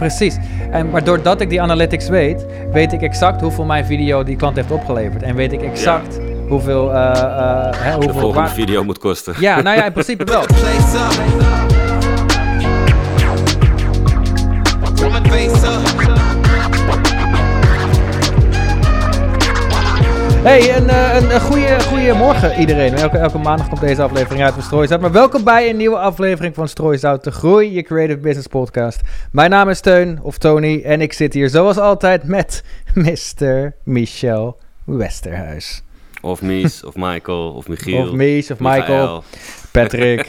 precies. En, maar doordat ik die analytics weet, weet ik exact hoeveel mijn video die klant heeft opgeleverd. En weet ik exact hoeveel... eh, hè, De hoeveel volgende waar- video moet kosten. Ja, nou ja, in principe wel. Hey, een, eh, een, een goede, goede morgen iedereen. Elke, elke maandag komt deze aflevering uit van Strooizout. Maar welkom bij een nieuwe aflevering van Strooizout, de Groei Je Creative Business Podcast. Mijn naam is Teun, of Tony, en ik zit hier zoals altijd met Mr. Michel Westerhuis. Of Mies, of Michael, of Michiel. Of Mies, of Michael. Patrick.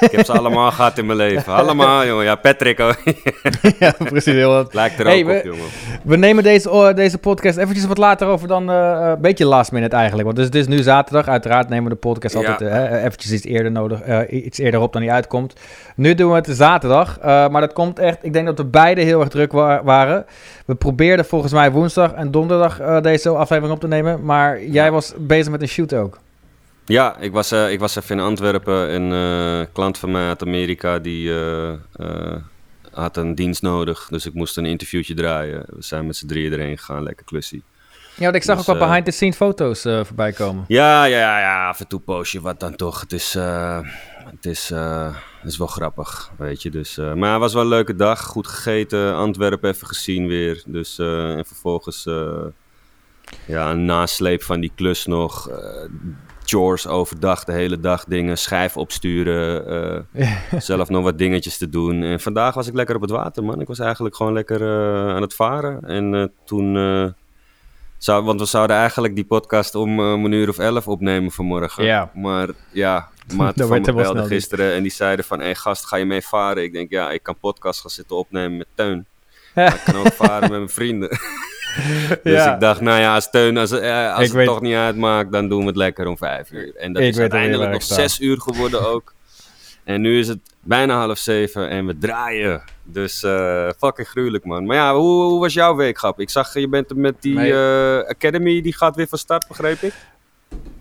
Ik heb ze allemaal gehad in mijn leven. Allemaal, jongen. Ja, Patrick ook. ja, precies. Heel wat. Lijkt er Hey, ook we- op, jongen. We nemen deze, deze podcast eventjes wat later over dan eh, eh, een beetje last minute eigenlijk. Want dus het is nu zaterdag. Uiteraard nemen we de podcast Ja. altijd eh, eventjes iets eerder, nodig, eh, iets eerder op dan die uitkomt. Nu doen we het zaterdag. eh, maar dat komt echt... Ik denk dat we beide heel erg druk wa- waren. We probeerden volgens mij woensdag en donderdag eh, deze aflevering op te nemen. Maar jij Ja. was bezig met een shoot ook. Ja, ik was, eh, ik was even in Antwerpen. en eh, Een klant van mij uit Amerika die eh, had een dienst nodig. Dus ik moest een interviewtje draaien. We zijn met z'n drieën erheen gegaan. Lekker klussie. Ja, want ik zag Dus, ook wel eh, behind-the-scene foto's eh, voorbij komen. Ja, ja, ja, ja, af en toe post je wat dan toch. Het is, het is, het is wel grappig, weet je. Dus, maar het was wel een leuke dag. Goed gegeten, Antwerpen even gezien weer. Dus, en vervolgens ja, een nasleep van die klus nog. Chores overdag, de hele dag dingen. Schijf opsturen. eh, zelf nog wat dingetjes te doen. En vandaag was ik lekker op het water, man. Ik was eigenlijk gewoon lekker eh, aan het varen. En eh, toen... zou, want we zouden eigenlijk die podcast om een uur of elf opnemen vanmorgen. Ja. Maar ja, maat van me belde gisteren en die zeiden van... Hé hey, gast, ga je mee varen? Ik denk, ja, ik kan podcast gaan zitten opnemen met Teun. Maar ik kan ook varen met mijn vrienden. dus Ja. ik dacht, nou ja, als Teun, als, eh, als Ik het weet- toch niet uitmaakt, dan doen we het lekker om vijf uur. En dat Ik is uiteindelijk nog zes uur geworden ook. En nu is het bijna half zeven en we draaien. Dus eh, fucking gruwelijk, man. Maar ja, hoe, hoe was jouw week, Grap? Ik zag, je bent met die Nee. eh, Academy, die gaat weer van start, begreep ik?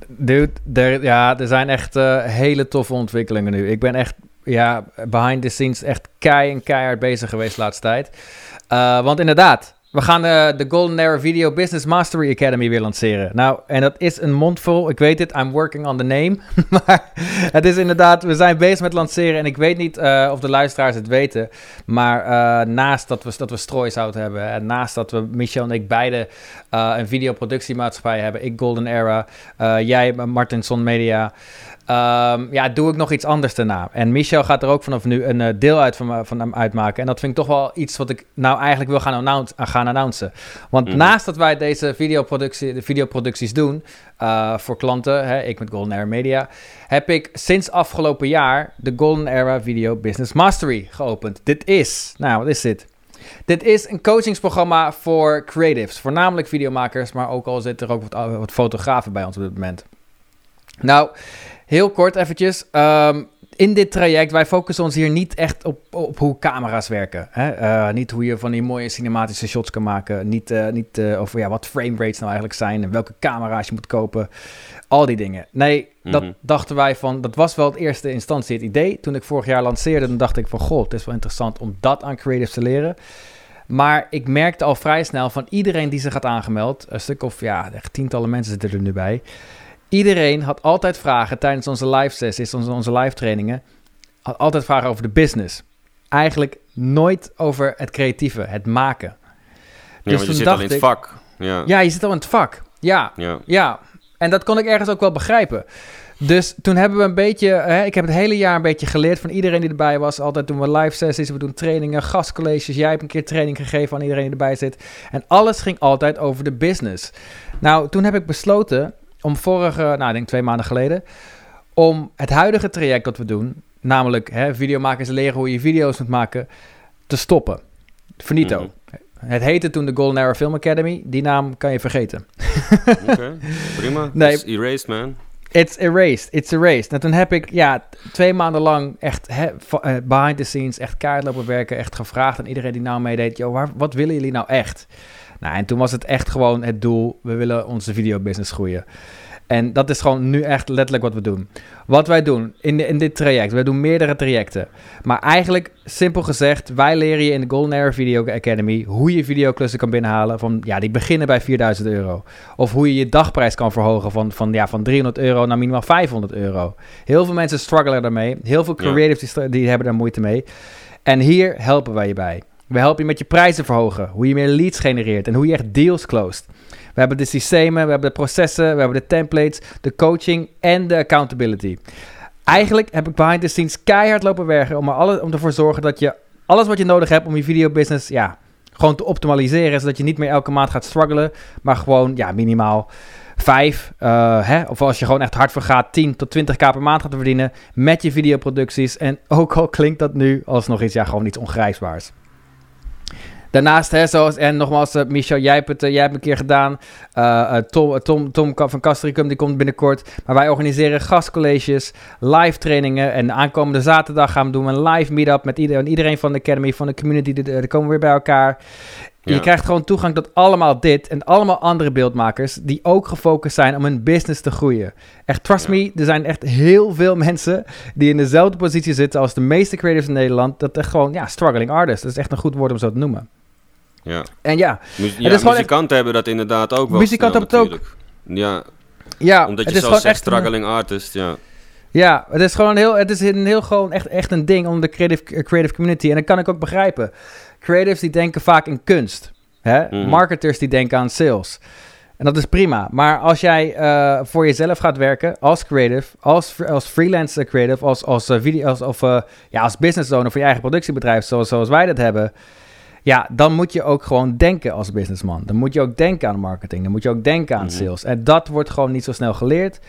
Dude, er, ja, er zijn echt eh, hele toffe ontwikkelingen nu. Ik ben echt, ja, behind the scenes echt kei en keihard bezig geweest de laatste tijd. Eh, want inderdaad, we gaan eh, de Golden Era Video Business Mastery Academy weer lanceren. Nou, en dat is een mond vol. Ik weet het, I'm working on the name. maar het is inderdaad, we zijn bezig met lanceren. En ik weet niet eh, of de luisteraars het weten. Maar eh, naast dat we, dat we Strooisout hebben. En naast dat we, Michel en ik, beide eh, een videoproductiemaatschappij hebben. Ik Golden Era, jij Martinson Media. Ehm, ja, doe ik nog iets anders daarna. En Michel gaat er ook vanaf nu een deel uit van, van hem uitmaken. En dat vind ik toch wel iets wat ik nou eigenlijk wil gaan, announce, uh, gaan announcen. Want Mhm. naast dat wij deze videoproductie, de videoproducties doen eh, voor klanten, hè, ik met Golden Era Media, heb ik sinds afgelopen jaar de Golden Era Video Business Mastery geopend. Dit is, nou wat is dit? Dit is een coachingsprogramma voor creatives, voornamelijk videomakers, maar ook al zitten er ook wat, wat fotografen bij ons op dit moment. Nou, heel kort eventjes. ehm, in dit traject, wij focussen ons hier niet echt op, op hoe camera's werken. Hè? Eh, niet hoe je van die mooie cinematische shots kan maken. Niet, eh, niet eh, over ja, wat frame rates nou eigenlijk zijn en welke camera's je moet kopen. Al die dingen. Nee, dat Mhm. dachten wij van, dat was wel het eerste instantie het idee. Toen ik vorig jaar lanceerde, dan dacht ik van, goh, het is wel interessant om dat aan creatives te leren. Maar ik merkte al vrij snel van iedereen die zich had aangemeld, een stuk of ja, echt tientallen mensen zitten er nu bij. Iedereen had altijd vragen tijdens onze live sessies, onze, onze live trainingen. Had altijd vragen over de business. Eigenlijk nooit over het creatieve, het maken. Ja, Dus je toen zit al in dacht het ik- vak. Ja, Ja, je zit al in het vak. Ja, ja. ja, en dat kon ik ergens ook wel begrijpen. Dus toen hebben we een beetje, hè, ik heb het hele jaar een beetje geleerd van iedereen die erbij was. Altijd doen we live sessies, we doen trainingen, gastcolleges. Jij hebt een keer training gegeven aan iedereen die erbij zit. En alles ging altijd over de business. Nou, toen heb ik besloten om vorige, nou ik denk twee maanden geleden, om het huidige traject dat we doen, namelijk hè, videomakers leren hoe je video's moet maken, te stoppen. Finito. Mhm. Het heette toen de Golden Era Film Academy. Die naam kan je vergeten. Oké, prima. Nee. It's erased, man. It's erased, it's erased. En toen heb ik ja, twee maanden lang echt va- eh, behind the scenes, echt kaart lopen werken, echt gevraagd aan iedereen die nou meedeed, joh, waar, wat willen jullie nou echt? Nou, en toen was het echt gewoon het doel, we willen onze videobusiness groeien. En dat is gewoon nu echt letterlijk wat we doen. Wat wij doen in, in dit traject, we doen meerdere trajecten. Maar eigenlijk, simpel gezegd, wij leren je in de Golden Era Video Academy hoe je videoklussen kan binnenhalen. Van, ja, die beginnen bij 4000 euro. Of hoe je je dagprijs kan verhogen van, van, ja, van 300 euro naar minimaal 500 euro. Heel veel mensen struggelen daarmee. Heel veel Ja. creatives die, die hebben daar moeite mee. En hier helpen wij je bij. We helpen je met je prijzen verhogen. Hoe je meer leads genereert en hoe je echt deals closed. We hebben de systemen, we hebben de processen, we hebben de templates, de coaching en de accountability. Eigenlijk heb ik behind the scenes keihard lopen werken om, om ervoor te zorgen dat je alles wat je nodig hebt om je videobusiness ja, gewoon te optimaliseren. Zodat je niet meer elke maand gaat struggelen, maar gewoon ja, minimaal vijf, eh, hè, of als je gewoon echt hard voor gaat, 10 tot 20k per maand gaat verdienen met je videoproducties. En ook al klinkt dat nu als nog iets, ja, gewoon iets ongrijpbaars. Daarnaast, hè, zoals, en nogmaals, eh, Michel, jij hebt het eh, jij hebt een keer gedaan. Eh, Tom, Tom, Tom van Castricum, die komt binnenkort. Maar wij organiseren gastcolleges, live trainingen. En aankomende zaterdag gaan we doen een live meetup met iedereen, iedereen van de Academy, van de community. Die komen weer bij elkaar. Je krijgt gewoon toegang tot allemaal dit en allemaal andere beeldmakers die ook gefocust zijn om hun business te groeien. Echt, trust Ja. me, er zijn echt heel veel mensen die in dezelfde positie zitten als de meeste creators in Nederland. Dat echt gewoon, ja, struggling artists. Dat is echt een goed woord om zo te noemen. Ja. En ja, Mu- ja gewoon muzikanten hebben dat inderdaad ook wel Muzikanten hebben het natuurlijk. Ja, ja omdat je zelf zegt echt een- struggling artist, ja. Ja, het is gewoon heel, het is een heel gewoon echt, echt een ding onder de creative, creative community. En dat kan ik ook begrijpen. Creatives die denken vaak in kunst. Hè? Mhm. Marketers die denken aan sales. En dat is prima. Maar als jij eh, voor jezelf gaat werken als creative, als, als freelance creative, als, als, eh, video, als, of, eh, ja, als business owner voor je eigen productiebedrijf, zoals, zoals wij dat hebben. Ja, dan moet je ook gewoon denken als businessman. Dan moet je ook denken aan marketing. Dan moet je ook denken aan Mhm. sales. En dat wordt gewoon niet zo snel geleerd.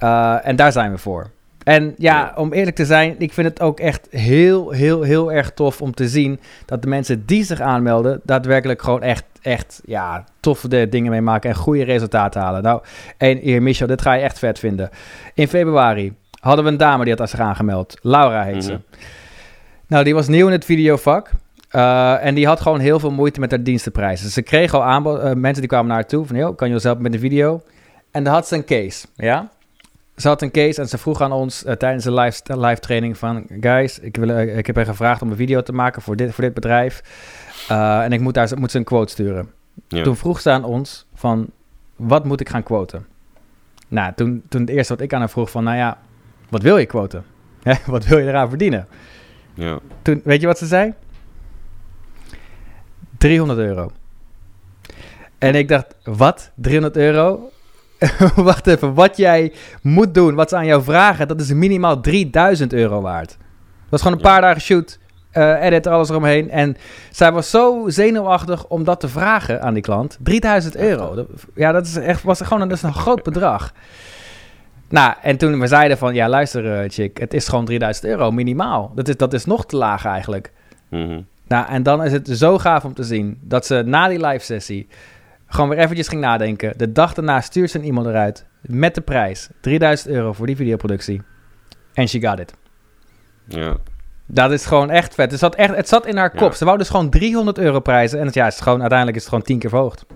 Uh, en daar zijn we voor. En ja, om eerlijk te zijn, ik vind het ook echt heel, heel, heel erg tof om te zien dat de mensen die zich aanmelden, daadwerkelijk gewoon echt, echt, ja, toffe dingen mee maken en goede resultaten halen. Nou, en hier, Michel, dit ga je echt vet vinden. In februari hadden we een dame die had zich aangemeld. Laura heet ze. Mhm. Nou, die was nieuw in het videovak. Uh, en die had gewoon heel veel moeite met haar dienstenprijzen. Dus ze kreeg al aanbod, uh, mensen die kwamen naar haar toe van, joh, kan je ons helpen met een video? En dan had ze een case, ja? Ze had een case en ze vroeg aan ons uh, tijdens de live, live training van... Guys, ik, wil, ik heb er gevraagd om een video te maken voor dit, voor dit bedrijf. En ik moet, daar, moet ze een quote sturen. Ja. Toen vroeg ze aan ons van, wat moet ik gaan quoten? Nou, toen, toen het eerste wat ik aan haar vroeg van, nou ja, wat wil je quoten? Wat wil je eraan verdienen? Ja. Toen, weet je wat ze zei? 300 euro. En ik dacht, wat? 300 euro? Wacht even, wat jij moet doen, wat ze aan jou vragen, dat is minimaal 3000 euro waard. Dat was gewoon een paar dagen shoot, uh, edit, alles eromheen. En zij was zo zenuwachtig om dat te vragen aan die klant. 3000 euro. Ja, dat is echt, was gewoon een, dat is een groot bedrag. Nou, en toen we zeiden van, ja luister uh, chick, het is gewoon 3000 euro minimaal. Dat is, dat is nog te laag eigenlijk. Mm -hmm. Nou, en dan is het zo gaaf om te zien dat ze na die live sessie gewoon weer eventjes ging nadenken. De dag daarna stuurt ze een e-mail eruit met de prijs. 3000 euro voor die videoproductie. En she got it. Ja. Dat is gewoon echt vet. Het zat, echt, het zat in haar kop. Ja. Ze wou dus gewoon 300 euro prijzen. En het, ja, het is gewoon, uiteindelijk is het gewoon tien keer verhoogd.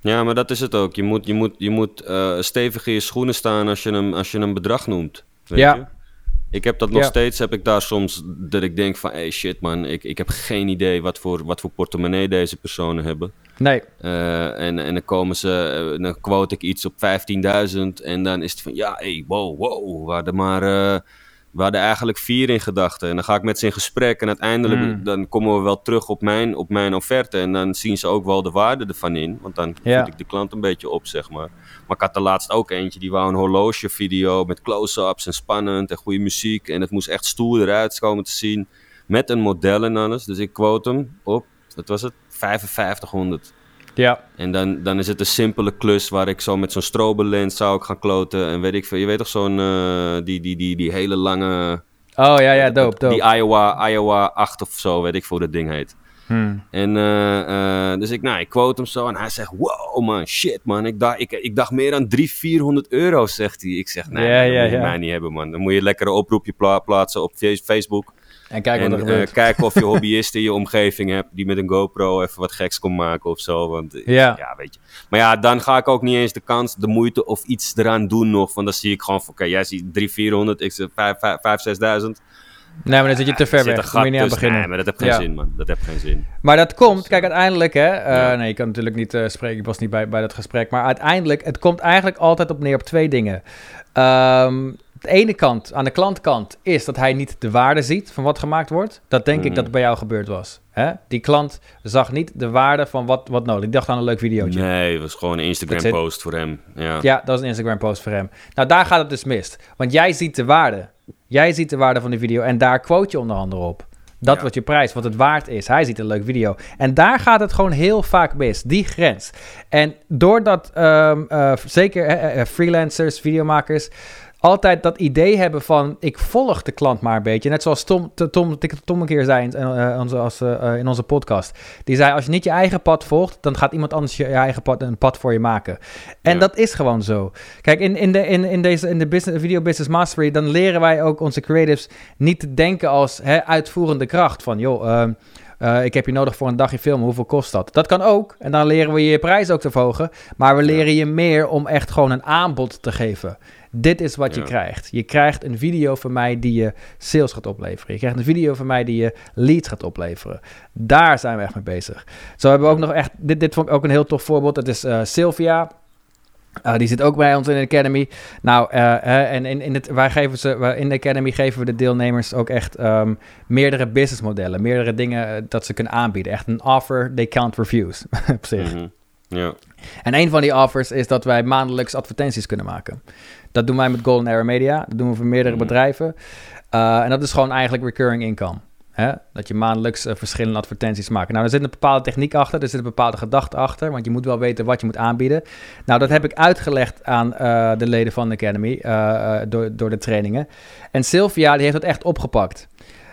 Ja, maar dat is het ook. Je moet, je moet, je moet uh, stevig in je schoenen staan als je een, als je een bedrag noemt. Weet ja. Je? Ik heb dat nog Ja. steeds, heb ik daar soms dat ik denk van, hey shit man, ik, ik heb geen idee wat voor, wat voor portemonnee deze personen hebben. Nee. Uh, en, en dan komen ze, uh, dan quote ik iets op 15.000 en dan is het van, ja, hey, wow, wow, we hadden maar, uh, we hadden eigenlijk vier in gedachten. En dan ga ik met ze in gesprek en uiteindelijk Mm. dan komen we wel terug op mijn, op mijn offerte. En dan zien ze ook wel de waarde ervan in, want dan Ja. voed ik de klant een beetje op, zeg maar. Maar ik had er laatst ook eentje, die wou een horlogevideo met close-ups en spannend en goede muziek. En het moest echt stoer eruit komen te zien, met een model en alles. Dus ik quote hem op, wat was het, 5500. Ja. En dan, dan is het een simpele klus waar ik zo met zo'n strobelens zou ik gaan kloten. En weet ik veel, je weet toch zo'n, uh, die, die, die, die hele lange... Oh ja, ja, dope, dope. Die Iowa, Iowa 8 of zo, weet ik veel hoe dat ding heet. Hmm. En eh, eh, dus ik, nou, ik quote hem zo en hij zegt, wow man, shit man. Ik dacht, ik, ik dacht meer aan 300, 400 euro, zegt hij. Ik zeg, nee, Ja, dat moet je mij niet hebben man. Dan moet je lekker een oproepje pla- plaatsen op Face- Facebook. En kijk wat er eh, kijken of je hobbyisten in je omgeving hebt die met een GoPro even wat geks kon maken of zo. Want eh, Ja. ja, weet je. Maar ja, dan ga ik ook niet eens de kans, de moeite of iets eraan doen nog. Want dan zie ik gewoon van, oké, jij ziet 300, 400, ik zeg 5, 5, 5 6000. nee, maar dan zit je te ver Er weg. Daar moet je niet aan beginnen. Nee, maar dat heeft geen Ja. zin, man. Dat heeft geen zin. Maar dat komt, Dus, kijk, uiteindelijk, hè. ja. Nee, je kan natuurlijk niet eh, spreken. Ik was niet bij, bij dat gesprek. Maar uiteindelijk, het komt eigenlijk altijd op neer op twee dingen. Ehm, de ene kant, aan de klantkant, is dat hij niet de waarde ziet van wat gemaakt wordt. Dat denk ik Mhm. dat het bij jou gebeurd was. Hè? Die klant zag niet de waarde van wat, wat nodig. Die dacht aan een leuk videootje. Nee, het was gewoon een That's Instagram post voor hem. Ja. Ja, dat is een Instagram post voor hem. Nou, daar gaat het dus mis. Want jij ziet de waarde. Jij ziet de waarde van die video en daar quote je onder andere op. Dat Ja. wat je prijs, wat het waard is. Hij ziet een leuk video. En daar gaat het gewoon heel vaak mis. Die grens. En doordat ehm, eh, zeker eh, eh, freelancers, videomakers altijd dat idee hebben van ik volg de klant maar een beetje. Net zoals Tom, Tom, Tom, Tom een keer zei in, eh, onze, als, eh, in onze podcast. Die zei als je niet je eigen pad volgt, dan gaat iemand anders je, eigen pad, een pad voor je maken. En Ja. dat is gewoon zo. Kijk, in, in, de, in, in deze in de business, video business mastery, dan leren wij ook onze creatives niet te denken als hè, uitvoerende kracht. Van joh, ehm, eh, ik heb je nodig voor een dagje filmen, hoeveel kost dat? Dat kan ook. En dan leren we je prijs ook te verhogen. Maar we leren je meer om echt gewoon een aanbod te geven. Dit is wat je krijgt. Je krijgt een video van mij die je sales gaat opleveren. Je krijgt een video van mij die je leads gaat opleveren. Daar zijn we echt mee bezig. Zo hebben we ook nog echt... Dit, dit vond ik ook een heel tof voorbeeld. Dat is eh, Sylvia. Uh, die zit ook bij ons in de Academy. Nou, uh, uh, en in, in, het, wij geven ze, in de Academy geven we de deelnemers ook echt um, meerdere businessmodellen. Meerdere dingen dat ze kunnen aanbieden. Echt een offer, they count reviews op zich. Mm -hmm. ja. En een van die offers is dat wij maandelijks advertenties kunnen maken. Dat doen wij met Golden Arrow Media. Dat doen we voor meerdere mm bedrijven. Uh, en dat is gewoon eigenlijk recurring income. Hè? Dat je maandelijks uh, verschillende advertenties maakt. Nou, er zit een bepaalde techniek achter, er zit een bepaalde gedachte achter, want je moet wel weten wat je moet aanbieden. Nou, dat heb ik uitgelegd aan uh, de leden van de Academy door, door de trainingen. En Sylvia, die heeft dat echt opgepakt.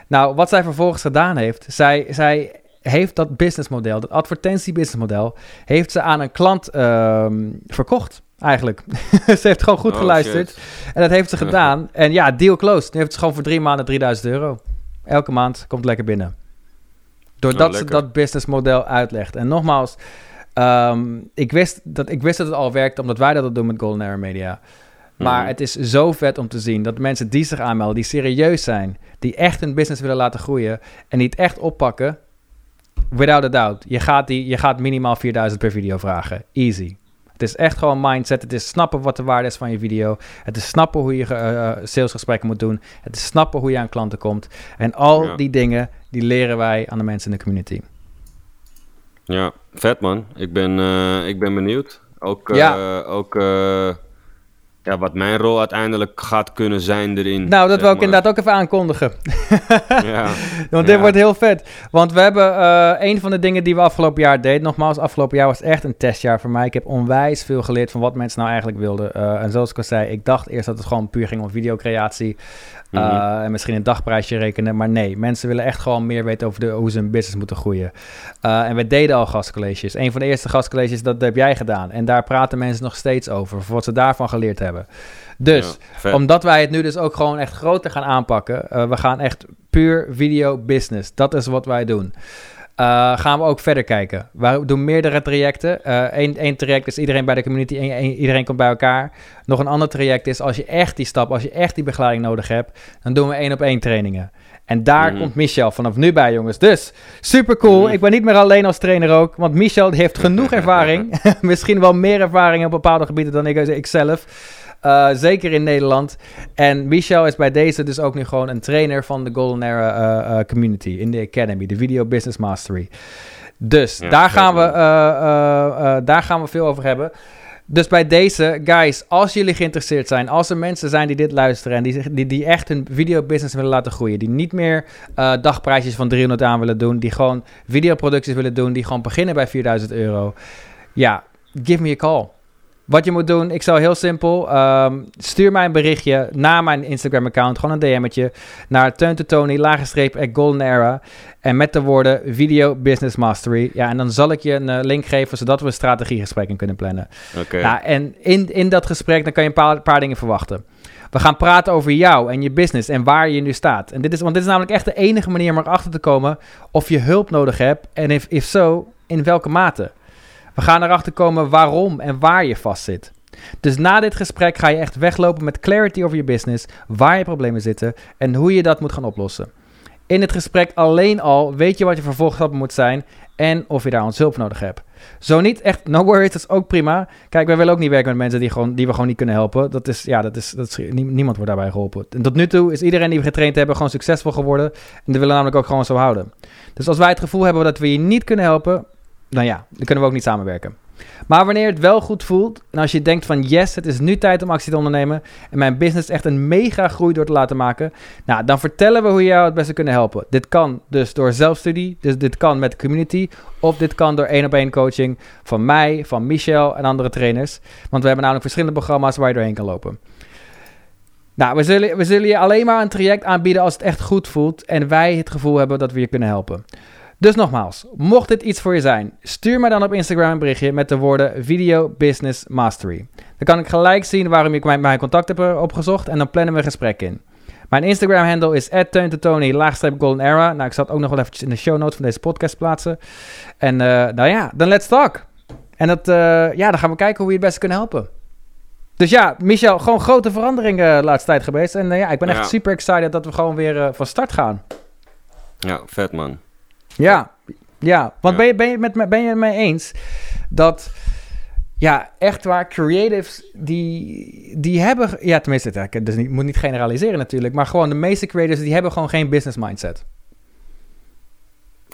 Nou, wat zij vervolgens gedaan heeft, zij, zij heeft dat businessmodel, dat advertentie-businessmodel, heeft ze aan een klant um, verkocht. Eigenlijk. ze heeft gewoon goed oh, geluisterd. Shit. En dat heeft ze gedaan. en ja, deal closed. Nu heeft ze gewoon voor drie maanden 3000 euro. Elke maand komt lekker binnen. Doordat oh, ze dat businessmodel uitlegt. En nogmaals, um, ik, wist dat, ik wist dat het al werkte omdat wij dat doen met Golden Arrow Media. Maar mm. het is zo vet om te zien dat mensen die zich aanmelden, die serieus zijn, die echt hun business willen laten groeien en die het echt oppakken, without a doubt, je gaat, die, je gaat minimaal 4000 per video vragen. Easy. Het is echt gewoon mindset. Het is snappen wat de waarde is van je video. Het is snappen hoe je uh, salesgesprekken moet doen. Het is snappen hoe je aan klanten komt. En al ja. die dingen, die leren wij aan de mensen in de community. Ja, vet man. Ik ben, uh, ik ben benieuwd. Ook, ja. ook ja, wat mijn rol uiteindelijk gaat kunnen zijn erin. Nou, dat wil ik inderdaad ook even aankondigen. ja. Want dit ja. wordt heel vet. Want we hebben uh, een van de dingen die we afgelopen jaar deden. Nogmaals, afgelopen jaar was echt een testjaar voor mij. Ik heb onwijs veel geleerd van wat mensen nou eigenlijk wilden. Uh, en zoals ik al zei, ik dacht eerst dat het gewoon puur ging om videocreatie. Uh, mm -hmm. En misschien een dagprijsje rekenen. Maar nee, mensen willen echt gewoon meer weten over de, hoe ze hun business moeten groeien. En we deden al gastcolleges. Een van de eerste gastcolleges, dat heb jij gedaan. En daar praten mensen nog steeds over. Voor wat ze daarvan geleerd hebben. Dus, ja, omdat wij het nu dus ook gewoon echt groter gaan aanpakken. Uh, we gaan echt puur video business. Dat is wat wij doen. Uh, gaan we ook verder kijken. We doen meerdere trajecten. Eén uh, traject is iedereen bij de community, een, een, iedereen komt bij elkaar. Nog een ander traject is als je echt die stap, als je echt die begeleiding nodig hebt, dan doen we één op één trainingen. En daar mm. komt Michel vanaf nu bij, jongens. Dus super cool. Mm. Ik ben niet meer alleen als trainer ook, want Michel heeft genoeg ervaring. Misschien wel meer ervaring op bepaalde gebieden dan ik, ik zelf. Uh, zeker in Nederland. En Michel is bij deze dus ook nu gewoon een trainer van de Golden Era uh, uh, community in de Academy, de Video Business Mastery. Dus ja, daar, gaan we, daar gaan we veel over hebben. Dus bij deze, guys, als jullie geïnteresseerd zijn, als er mensen zijn die dit luisteren en die, die, die echt hun videobusiness willen laten groeien, die niet meer uh, dagprijsjes van 300 aan willen doen, die gewoon videoproducties willen doen, die gewoon beginnen bij 4000 euro, ja, give me a call. Wat je moet doen, ik zou heel simpel, ehm, stuur mij een berichtje naar mijn Instagram-account, gewoon een DM'tje, naar Teun to Tony, lagerstreep, at Golden Era, en met de woorden Video Business Mastery. Ja, en dan zal ik je een eh, link geven, zodat we een strategiegesprek in kunnen plannen. Oké. Ja, en in, in dat gesprek, dan kan je een paar, paar dingen verwachten. We gaan praten over jou en je business en waar je nu staat. En dit is, want dit is namelijk echt de enige manier om erachter te komen of je hulp nodig hebt. En if, if zo, in welke mate. We gaan erachter komen waarom en waar je vastzit. Dus na dit gesprek ga je echt weglopen met clarity over je business, waar je problemen zitten en hoe je dat moet gaan oplossen. In het gesprek alleen al weet je wat je vervolgstappen moet zijn en of je daar ons hulp nodig hebt. Zo niet, echt, no worries, dat is ook prima. Kijk, wij willen ook niet werken met mensen die, gewoon, die we gewoon niet kunnen helpen. Dat is, ja, dat is, dat niemand wordt daarbij geholpen. En tot nu toe is iedereen die we getraind hebben gewoon succesvol geworden. En dat willen we namelijk ook gewoon zo houden. Dus als wij het gevoel hebben dat we je niet kunnen helpen, nou ja, dan kunnen we ook niet samenwerken. Maar wanneer het wel goed voelt en als je denkt van yes, het is nu tijd om actie te ondernemen en mijn business echt een mega groei door te laten maken, nou, dan vertellen we hoe je jou het beste kunnen helpen. Dit kan dus door zelfstudie, dus dit kan met community of dit kan door één op één coaching van mij, van Michel en andere trainers. Want we hebben namelijk verschillende programma's waar je doorheen kan lopen. Nou, we zullen, we zullen je alleen maar een traject aanbieden als het echt goed voelt en wij het gevoel hebben dat we je kunnen helpen. Dus nogmaals, mocht dit iets voor je zijn, stuur mij dan op Instagram een berichtje met de woorden Video Business Mastery. Dan kan ik gelijk zien waarom ik mijn, mijn contact heb eh, opgezocht en dan plannen we een gesprek in. Mijn Instagram handle is @teuntotony golden era. Nou, ik zal het ook nog wel eventjes in de show notes van deze podcast plaatsen. En eh, nou ja, dan let's talk. En dat, eh, ja, dan gaan we kijken hoe we je het beste kunnen helpen. Dus ja, Michel, gewoon grote veranderingen de laatste tijd geweest. En ja, ik ben echt Ja. super excited dat we gewoon weer van start gaan. Ja, vet man. Ja, ja. Want Ja. Ben, je, ben, je met, me- ben je het mee eens dat, ja, echt waar, creatives, die, die hebben, ja, tenminste, ik dus niet, moet niet generaliseren natuurlijk, maar gewoon de meeste creators, die hebben gewoon geen business mindset.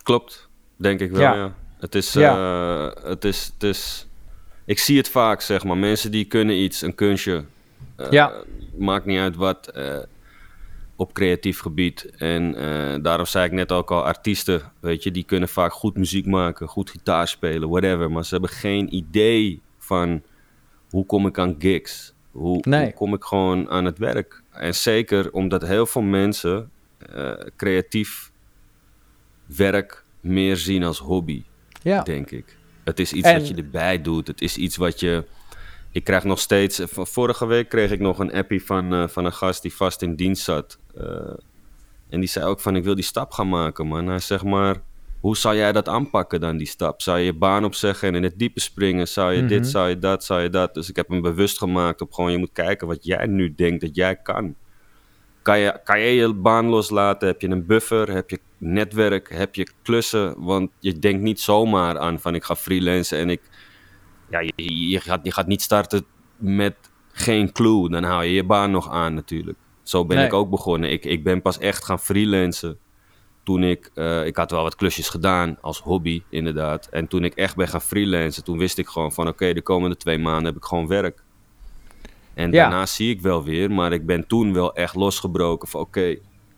Klopt, denk ik wel, Ja. ja. Het is, Ja. eh, het is, het is... Ik zie het vaak, zeg maar. Mensen die kunnen iets, een kunstje. eh, Ja. Maakt niet uit wat, eh, op creatief gebied. En eh, daarom zei ik net ook al, artiesten, weet je, die kunnen vaak goed muziek maken, goed gitaar spelen, whatever. Maar ze hebben geen idee van hoe kom ik aan gigs? Hoe, Nee. hoe kom ik gewoon aan het werk? En zeker omdat heel veel mensen eh, creatief werk meer zien als hobby, Ja, denk ik. Het is iets En- wat je erbij doet. Het is iets wat je... Ik krijg nog steeds... Vorige week kreeg ik nog een appie van, eh, van een gast die vast in dienst zat. Eh, en die zei ook van, ik wil die stap gaan maken, man. Hij zegt maar, hoe zou jij dat aanpakken dan, die stap? Zou je je baan opzeggen en in het diepe springen? Zou je Mhm. dit, zou je dat, zou je dat? Dus ik heb hem bewust gemaakt op gewoon, je moet kijken wat jij nu denkt dat jij kan. Kan je, kan je je baan loslaten? Heb je een buffer? Heb je netwerk? Heb je klussen? Want je denkt niet zomaar aan van ik ga freelancen en ik... Ja, je, je, gaat, je gaat niet starten met geen clue. Dan hou je je baan nog aan natuurlijk. Zo ben Nee. ik ook begonnen. Ik, ik ben pas echt gaan freelancen toen ik... eh, ik had wel wat klusjes gedaan als hobby inderdaad. En toen ik echt ben gaan freelancen, toen wist ik gewoon van... Oké, de komende twee maanden heb ik gewoon werk. En Ja. daarna zie ik wel weer, maar ik ben toen wel echt losgebroken van oké,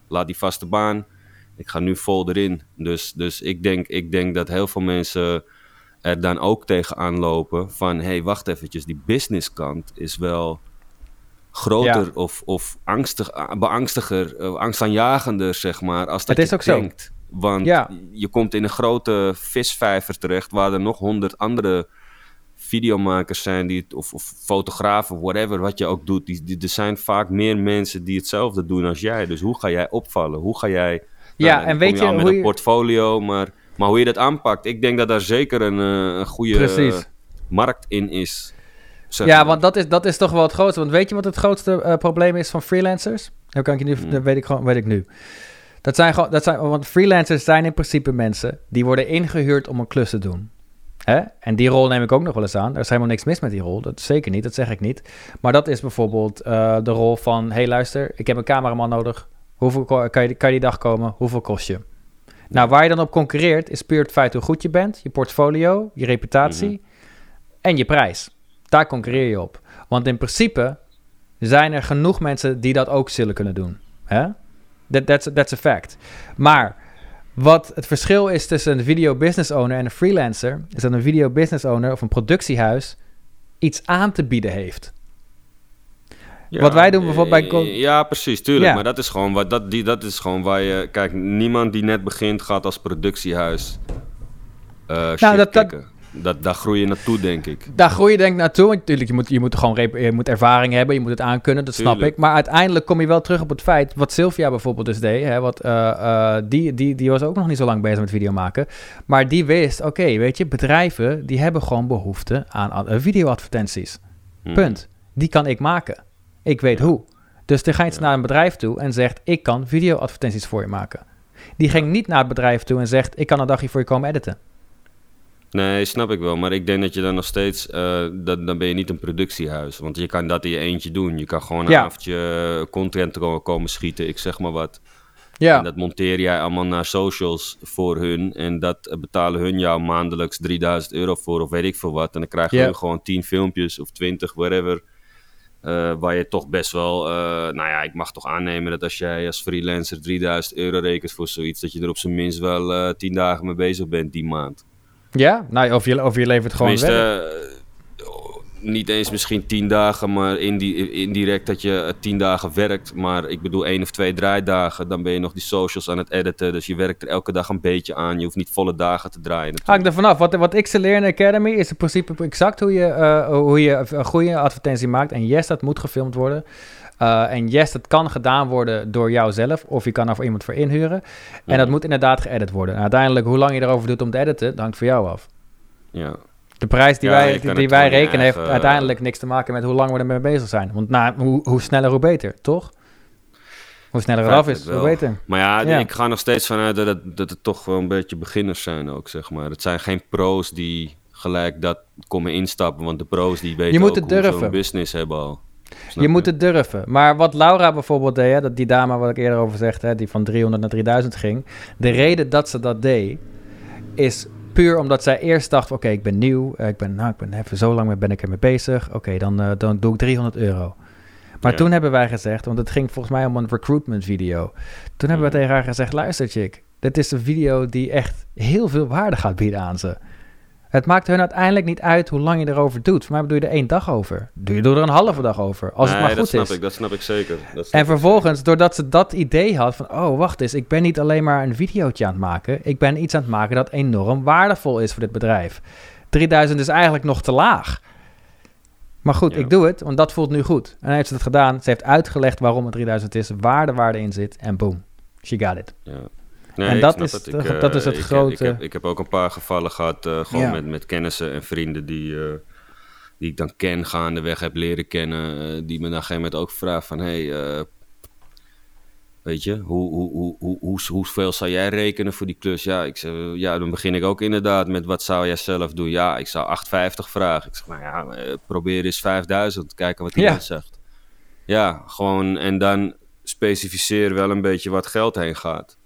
laat die vaste baan. Ik ga nu vol erin. Dus, dus ik, denk, ik denk dat heel veel mensen er dan ook tegenaan lopen van hé, hey, wacht eventjes, die businesskant is wel groter Ja. of, of angstig, beangstiger, eh, angstaanjagender, zeg maar, als dat Het is zo. denkt. Want Ja. je komt in een grote visvijver terecht waar er nog honderd andere videomakers zijn die het, of, of fotografen, whatever, wat je ook doet. Die, die, er zijn vaak meer mensen die hetzelfde doen als jij. Dus hoe ga jij opvallen? Hoe ga jij... Ja, nou, en weet je met hoe een portfolio, maar, maar hoe je dat aanpakt, ik denk dat daar zeker een, eh, een goede markt in is. Zeg ja maar. want dat is, dat is toch wel het grootste. Want weet je wat het grootste eh, probleem is van freelancers? Dat, kan ik je nu, Hmm. dat weet ik gewoon, weet ik nu. Dat zijn gewoon, dat zijn, want freelancers zijn in principe mensen die worden ingehuurd om een klus te doen. Hè? En die rol neem ik ook nog wel eens aan. Er is helemaal niks mis met die rol. Dat zeker niet, dat zeg ik niet. Maar dat is bijvoorbeeld eh, de rol van... hey, luister, ik heb een cameraman nodig. Hoeveel kan je, kan je die dag komen? Hoeveel kost je? Nou, waar je dan op concurreert... is puur het feit hoe goed je bent... je portfolio, je reputatie... Mhm. en je prijs. Daar concurreer je op. Want in principe zijn er genoeg mensen... die dat ook zullen kunnen doen. Hè? That, that's, that's a fact. Maar wat het verschil is tussen een video business owner en een freelancer, is dat een video business owner of een productiehuis iets aan te bieden heeft. Ja, Wat wij doen bijvoorbeeld bij eh, Ja, precies, tuurlijk. Ja. Maar dat is gewoon wat dat, die, dat is gewoon waar je. Kijk, niemand die net begint gaat als productiehuis. eh shit Nou, dat- dat-. Dat, daar groei je naartoe, denk ik. Daar groei je denk ik naartoe. Want natuurlijk, je moet, je moet gewoon je moet ervaring hebben. Je moet het aankunnen, dat snap ik. Maar uiteindelijk kom je wel terug op het feit... wat Sylvia bijvoorbeeld dus deed. Hè, wat, eh, eh, die, die, die was ook nog niet zo lang bezig met video maken. Maar die wist, oké, weet je... bedrijven die hebben gewoon behoefte aan, aan eh, videoadvertenties. Hm. Punt. Die kan ik maken. Ik weet hoe. Dus dan ga je eens naar een bedrijf toe en zegt... ik kan videoadvertenties voor je maken. Die ging niet naar het bedrijf toe en zegt... ik kan een dagje voor je komen editen. Nee, snap ik wel. Maar ik denk dat je dan nog steeds. eh, dat, dan ben je niet een productiehuis. Want je kan dat in je eentje doen. Je kan gewoon een Ja. avondje eh, content ko- komen schieten. Ik zeg maar wat. Ja, En dat monteer jij allemaal naar socials voor hun. En dat betalen hun jou maandelijks 3000 euro voor. Of weet ik veel wat. En dan krijg je gewoon 10 filmpjes of 20, whatever. eh, waar je toch best wel. nou ja, ik mag toch aannemen dat als jij als freelancer 3000 euro rekent voor zoiets. dat je er op zijn minst wel eh 10 dagen mee bezig bent die maand. Ja? Nou, of, je, of je levert gewoon eh, niet eens misschien tien dagen, maar indi indirect dat je eh, tien dagen werkt. Maar ik bedoel één of twee draaidagen, dan ben je nog die socials aan het editen. Dus je werkt er elke dag een beetje aan. Je hoeft niet volle dagen te draaien. Hangt er vanaf. Wat, wat ik ze leer in de Academy is in principe exact hoe je, eh, hoe je een goede advertentie maakt. En yes, dat moet gefilmd worden. Eh, en yes, dat kan gedaan worden door jouzelf. Of je kan er voor iemand voor inhuren. En dat moet inderdaad geëdit worden. En uiteindelijk, hoe lang je erover doet om te editen, hangt van jou af. Ja. De prijs die Ja, wij, die, wij rekenen heeft eigen- uiteindelijk niks te maken met hoe lang we ermee bezig zijn. Want nou, hoe, hoe sneller, hoe beter, toch? Hoe sneller het af is, hoe beter. Maar ja, Ja. ik ga nog steeds vanuit dat het, dat het toch wel een beetje beginners zijn ook, zeg maar. Het zijn geen pro's die gelijk dat komen instappen. Want de pro's die weten Je moet het durven. business hebben al. Snap Je moet het durven. Maar wat Laura bijvoorbeeld deed, hè, dat die dame wat ik eerder over zegde, hè, die van 300 naar 3000 ging. De reden dat ze dat deed, is puur omdat zij eerst dacht, oké, ik ben nieuw. eh, ik ben, nou, ik ben even zo lang ben ik ermee bezig. Oké, dan, eh, dan doe ik 300 euro. Maar Ja. toen hebben wij gezegd, want het ging volgens mij om een recruitment video. Toen hebben we Mhm. tegen haar gezegd, luister chick, dit is een video die echt heel veel waarde gaat bieden aan ze. Het maakt hun uiteindelijk niet uit hoe lang je erover doet. Voor mij doe je er één dag over. Doe je er een halve dag over. Als nee, het maar dat goed snap is. ik, dat snap ik zeker. Dat snap En ik vervolgens, doordat ze dat idee had van... oh, wacht eens, ik ben niet alleen maar een videootje aan het maken. Ik ben iets aan het maken dat enorm waardevol is voor dit bedrijf. 3000 is eigenlijk nog te laag. Maar goed, Ja. ik doe het, want dat voelt nu goed. En dan heeft ze het gedaan. Ze heeft uitgelegd waarom het 3000 is, waar de waarde in zit. En boom, she got it. Ja. Nee, En dat is het. Ik, dat is eh, het ik, grote- Ik heb, ik heb ook een paar gevallen gehad, eh, gewoon Ja. met, met kennissen en vrienden die, eh, die ik dan ken, gaandeweg heb leren kennen. eh, die me dan op een gegeven moment ook vragen van, hey, eh, weet je, hoe, hoe, hoe, hoe, hoe, hoeveel zou jij rekenen voor die klus? Ja, ik zeg, eh, ja, dan begin ik ook inderdaad met, wat zou jij zelf doen? Ja, ik zou 8,50 vragen. Ik zeg, nou ja, eh, probeer eens 5000, kijken wat Ja. iemand zegt. Ja, gewoon, en dan specificeer wel een beetje wat geld heen gaat.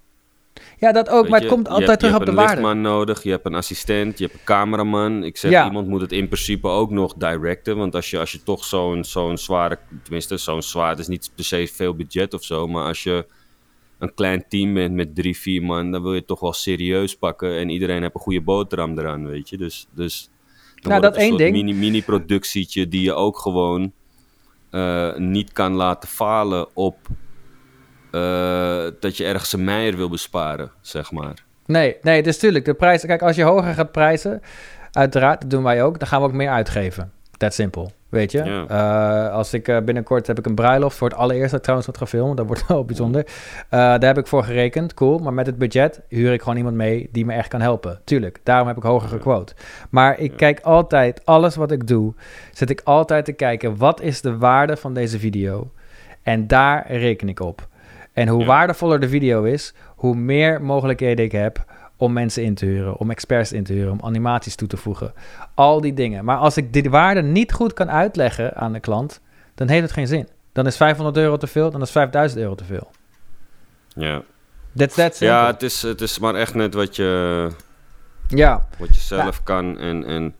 Ja, dat ook, Weet maar het je, komt je altijd terug je op de hebt een waarde. lichtman nodig, je hebt een assistent, je hebt een cameraman. Ik zeg, Ja. iemand moet het in principe ook nog directen. Want als je, als je toch zo'n zo'n zware, tenminste zo'n zwaar, het is niet per se veel budget of zo. Maar als je een klein team bent met drie, vier man, dan wil je het toch wel serieus pakken. En iedereen heeft een goede boterham eraan, weet je. Dus, dus dan Nou, dat een één ding. Mini, mini-productietje die je ook gewoon eh, niet kan laten falen op... eh, dat je ergens een meier wil besparen, zeg maar. Nee, nee, dus tuurlijk, de prijs... Kijk, als je hoger gaat prijzen, uiteraard, dat doen wij ook, dan gaan we ook meer uitgeven. Dat simpel, weet je. Eh, als ik eh, binnenkort heb ik een bruiloft voor het allereerste trouwens wat gefilmd, dat wordt wel bijzonder. Daar heb ik voor gerekend, cool, maar met het budget huur ik gewoon iemand mee die me echt kan helpen. Tuurlijk, daarom heb ik hoger gequote. Maar ik kijk altijd, alles wat ik doe, zit ik altijd te kijken, wat is de waarde van deze video? En daar reken ik op. En hoe Ja. waardevoller de video is, hoe meer mogelijkheden ik heb om mensen in te huren, om experts in te huren, om animaties toe te voegen. Al die dingen. Maar als ik die waarde niet goed kan uitleggen aan de klant, dan heeft het geen zin. Dan is 500 euro te veel, dan is 5000 euro te veel. Ja. That's that simple. Ja, het is, het is maar echt net wat je, ja. wat je zelf kan. En, en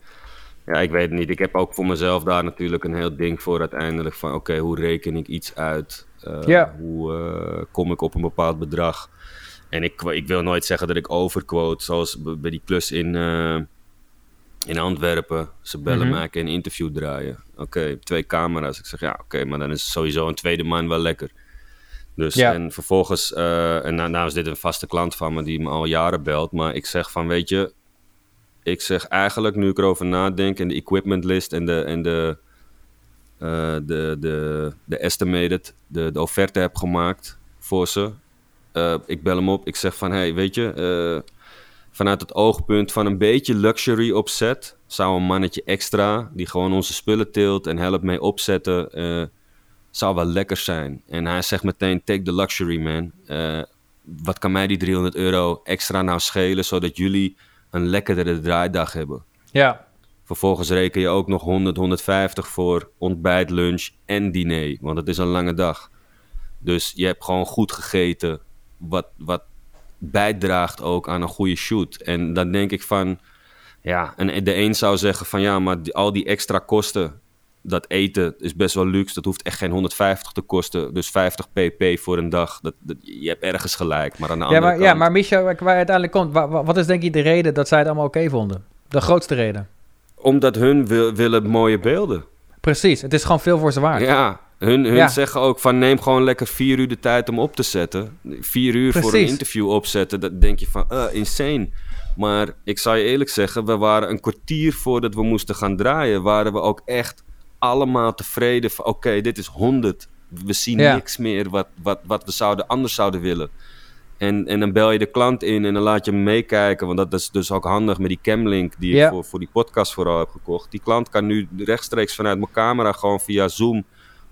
ja, ik weet het niet. Ik heb ook voor mezelf daar natuurlijk een heel ding voor uiteindelijk. Van oké, hoe reken ik iets uit? Ja. Hoe eh, kom ik op een bepaald bedrag? En ik, ik wil nooit zeggen dat ik overquote, zoals bij die klus in, eh, in Antwerpen. Ze bellen Mhm. kan je een interview draaien. Oké, twee camera's. Ik zeg, ja, oké, maar dan is sowieso een tweede man wel lekker. Dus, Ja. en vervolgens, en nou, nou is dit een vaste klant van me die me al jaren belt. Maar ik zeg van, weet je, ik zeg eigenlijk, nu ik erover nadenk en de equipment list en de, en de, eh, de, de, de estimated, de, de offerte heb gemaakt voor ze. Eh, ik bel hem op, ik zeg van, hey, weet je, eh, vanuit het oogpunt van een beetje luxury opzet, zou een mannetje extra, die gewoon onze spullen tilt en helpt mee opzetten, zou wel lekker zijn. En hij zegt meteen, take the luxury man. Wat kan mij die 300 euro extra nou schelen, zodat jullie een lekkerdere draaidag hebben. Ja, Vervolgens reken je ook nog 100, 150 voor ontbijt, lunch en diner. Want het is een lange dag. Dus je hebt gewoon goed gegeten. Wat, wat bijdraagt ook aan een goede shoot. En dan denk ik van... Ja, en de een zou zeggen van... Ja, maar al die extra kosten... Dat eten is best wel luxe. Dat hoeft echt geen 150 te kosten. Dus 50 pp voor een dag. Dat, dat, je hebt ergens gelijk. Maar aan de ja, andere maar, kant... ja, maar Michel, waar het uiteindelijk komt, wa- wa- wat is denk je de reden dat zij het allemaal oké vonden? De grootste reden. Omdat hun wil, willen mooie beelden. Precies, het is gewoon veel voor ze waard. Ja, hun, hun Ja. zeggen ook van neem gewoon lekker vier uur de tijd om op te zetten. Vier uur voor een interview opzetten, dat denk je van, uh, insane. Maar ik zal je eerlijk zeggen, we waren een kwartier voordat we moesten gaan draaien, waren we ook echt allemaal tevreden van, oké, dit is 100. We zien Ja. niks meer wat, wat, wat we zouden, anders zouden willen. En, en dan bel je de klant in en dan laat je hem meekijken. Want dat is dus ook handig met die Camlink die ik Ja. voor, voor die podcast vooral heb gekocht. Die klant kan nu rechtstreeks vanuit mijn camera gewoon via Zoom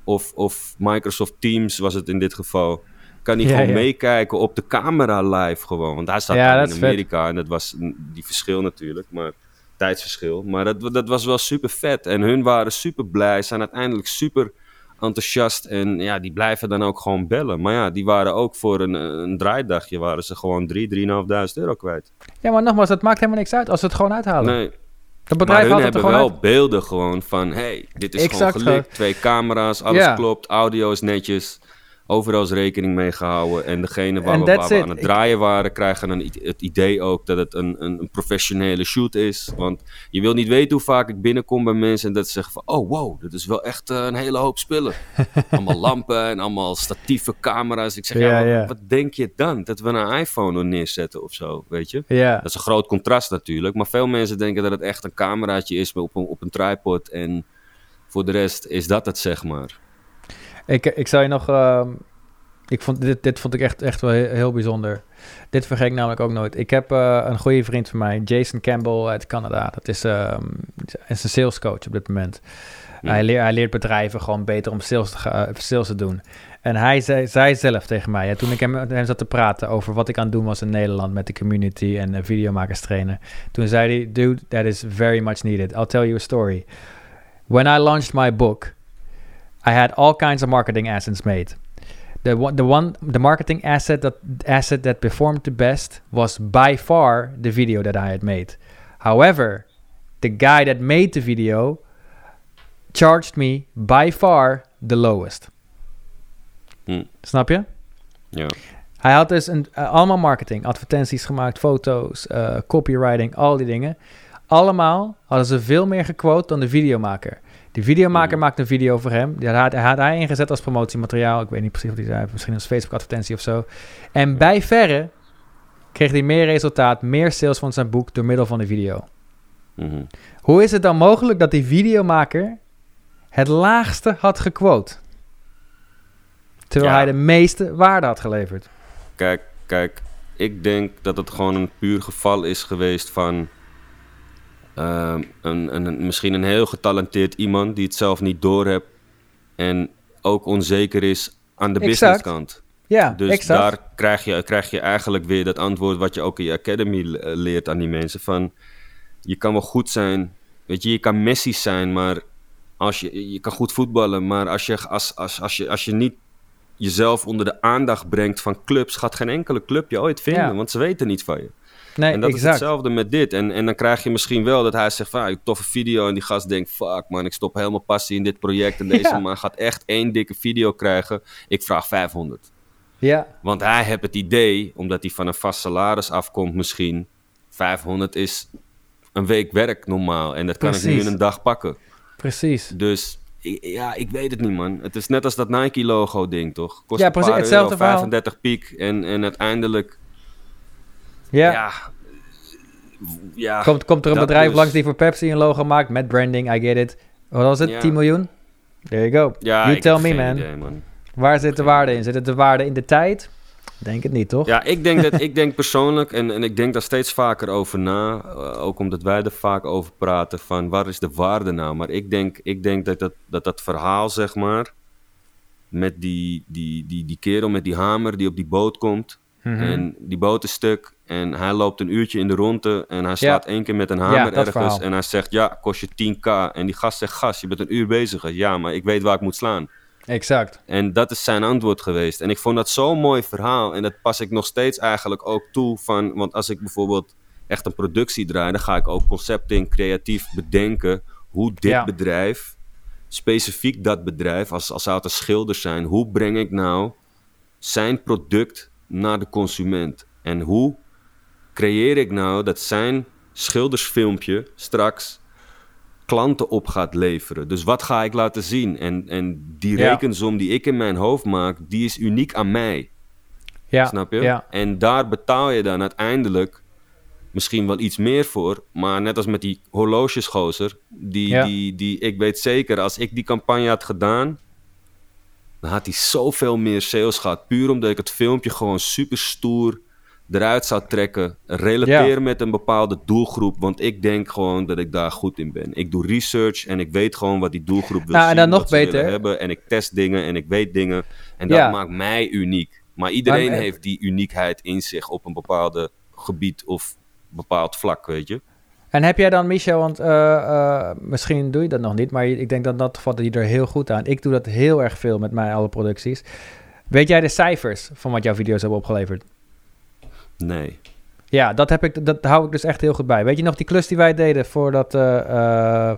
of, of Microsoft Teams was het in dit geval. Kan hij Ja, gewoon ja. meekijken op de camera live gewoon. Want hij staat in vet. Amerika en dat was die verschil natuurlijk. Maar tijdsverschil. Maar dat, dat was wel super vet. En hun waren super blij. Zijn uiteindelijk super enthousiast. En ja, die blijven dan ook gewoon bellen. Maar ja, die waren ook voor een, een draaidagje waren ze gewoon 3, 3.500 euro kwijt. Ja, maar nogmaals, het maakt helemaal niks uit als ze het gewoon uithalen. Nee, maar bedrijf hun hebben wel uit. beelden gewoon van... hey, dit is Exact, gewoon gelikt. Twee camera's, alles Ja. klopt. Audio is netjes. Overal is rekening mee gehouden. En degene waar, we, waar aan het draaien waren... krijgen i- het idee ook dat het een, een, een professionele shoot is. Want je wil niet weten hoe vaak ik binnenkom bij mensen... en dat ze zeggen van... oh, wow, dit is wel echt eh, een hele hoop spullen. allemaal lampen en allemaal statieve camera's. Ik zeg, ja, Ja, wat, ja. wat denk je dan? Dat we een iPhone er neerzetten of zo, weet je? Ja, Dat is een groot contrast natuurlijk. Maar veel mensen denken dat het echt een cameraatje is op een, op een tripod. En voor de rest is dat het, zeg maar. Ik, ik zou je nog... ehm, ik vond, dit, dit vond ik echt, echt wel heel, bijzonder. Dit vergeet ik namelijk ook nooit. Ik heb eh, een goede vriend van mij, Jason Campbell uit Canada. Dat is, ehm, is een sales coach op dit moment. Ja. Hij, leert, hij leert bedrijven gewoon beter om sales te, ga- eh, sales te doen. En hij zei, zei zelf tegen mij, hè, toen ik hem, met hem zat te praten over wat ik aan het doen was in Nederland met de community en videomakers trainen. Toen zei hij, dude, that is very much needed. I'll tell you a story. When I launched my book, I had all kinds of marketing assets made. The one, the one, the marketing asset that asset that performed the best was by far the video that I had made. However, the guy that made the video charged me by far the lowest. Hm. Snap je? Ja. Hij had dus een, eh, allemaal marketing, advertenties gemaakt, foto's, eh, copywriting, al die dingen. Allemaal hadden ze veel meer gequote dan de videomaker. De videomaker Mhm. maakte een video voor hem. Die had, hij had hij ingezet als promotiemateriaal. Ik weet niet precies wat hij zei. Misschien als Facebook-advertentie of zo. En bij verre kreeg hij meer resultaat, meer sales van zijn boek door middel van de video. Mhm. Hoe is het dan mogelijk dat die videomaker het laagste had gequote? Terwijl Ja. hij de meeste waarde had geleverd. Kijk, kijk, ik denk dat het gewoon een puur geval is geweest van... ehm, een, misschien een heel getalenteerd iemand die het zelf niet doorhebt... en ook onzeker is aan de businesskant. Ja, Dus exact. daar krijg je, krijg je eigenlijk weer dat antwoord wat je ook in je academy eh, leert aan die mensen. Van, je kan wel goed zijn, weet je, je kan Messi zijn, maar als je, je kan goed voetballen. Maar als je, als, als, als je, als je niet jezelf onder de aandacht brengt van clubs, gaat geen enkele club je ooit vinden, Ja. want ze weten niet van je. Nee, en dat is exact. hetzelfde met dit. En, en dan krijg je misschien wel dat hij zegt van, ah, toffe video. En die gast denkt, fuck man, ik stop helemaal passie in dit project. En deze Ja. man gaat echt één dikke video krijgen. Ik vraag 500. Ja, Want hij heeft het idee, omdat hij van een vast salaris afkomt misschien, 500 is een week werk normaal. En dat kan ik nu in een dag pakken. Precies. Dus ja, ik weet het niet, man. Het is net als dat Nike-logo-ding, toch? Kost Ja, precies, euro, verhaal. 35 piek. En, en uiteindelijk, Ja. ja... ja Komt, komt er een bedrijf langs die voor Pepsi een logo maakt met branding, I get it. Wat was het? Ja. 10 miljoen? There you go. Ja, you tell me, man. idee, man. Waar zit de waarde in? Zit het de waarde in de tijd? Denk het niet, toch? Ja, ik denk, dat, ik denk persoonlijk, en, en ik denk daar steeds vaker over na, eh, ook omdat wij er vaak over praten, van waar is de waarde nou? Maar ik denk, ik denk dat, dat, dat dat verhaal, zeg maar, met die, die, die, die kerel met die hamer die op die boot komt, Mhm. en die boot is stuk, en hij loopt een uurtje in de ronde, en hij slaat één keer met een hamer Ja, ergens, verhaal. en hij zegt, ja, kost je 10k. En die gast zegt, gast, je bent een uur bezig. Ja, maar ik weet waar ik moet slaan. Exact. En dat is zijn antwoord geweest. En ik vond dat zo'n mooi verhaal. En dat pas ik nog steeds eigenlijk ook toe van... Want als ik bijvoorbeeld echt een productie draai... dan ga ik ook concepten creatief bedenken... hoe dit Ja. bedrijf, specifiek dat bedrijf... als, als zou het een schilder zijn... hoe breng ik nou zijn product naar de consument? En hoe creëer ik nou dat zijn schildersfilmpje straks klanten op gaat leveren. Dus wat ga ik laten zien? En, en die Ja. rekensom die ik in mijn hoofd maak, die is uniek aan mij. Ja. Snap je? Ja. En daar betaal je dan uiteindelijk misschien wel iets meer voor. Maar net als met die horlogesgozer, die, Ja. die, die, ik weet zeker, als ik die campagne had gedaan, dan had hij zoveel meer sales gehad. Puur omdat ik het filmpje gewoon super stoer eruit zou trekken. Relateren Ja. met een bepaalde doelgroep. Want ik denk gewoon dat ik daar goed in ben. Ik doe research en ik weet gewoon wat die doelgroep wil Nou, en zien. dan nog beter. hebben. En ik test dingen en ik weet dingen. En dat Ja. maakt mij uniek. Maar iedereen Maar- heeft die uniekheid in zich op een bepaalde gebied of bepaald vlak, weet je. En heb jij dan, Michel, want eh, eh, misschien doe je dat nog niet, maar ik denk dat dat vat je er heel goed aan. Ik doe dat heel erg veel met mijn alle producties. Weet jij de cijfers van wat jouw video's hebben opgeleverd? Nee. Ja, dat, heb ik, dat hou ik dus echt heel goed bij. Weet je nog die klus die wij deden voor dat, eh, eh,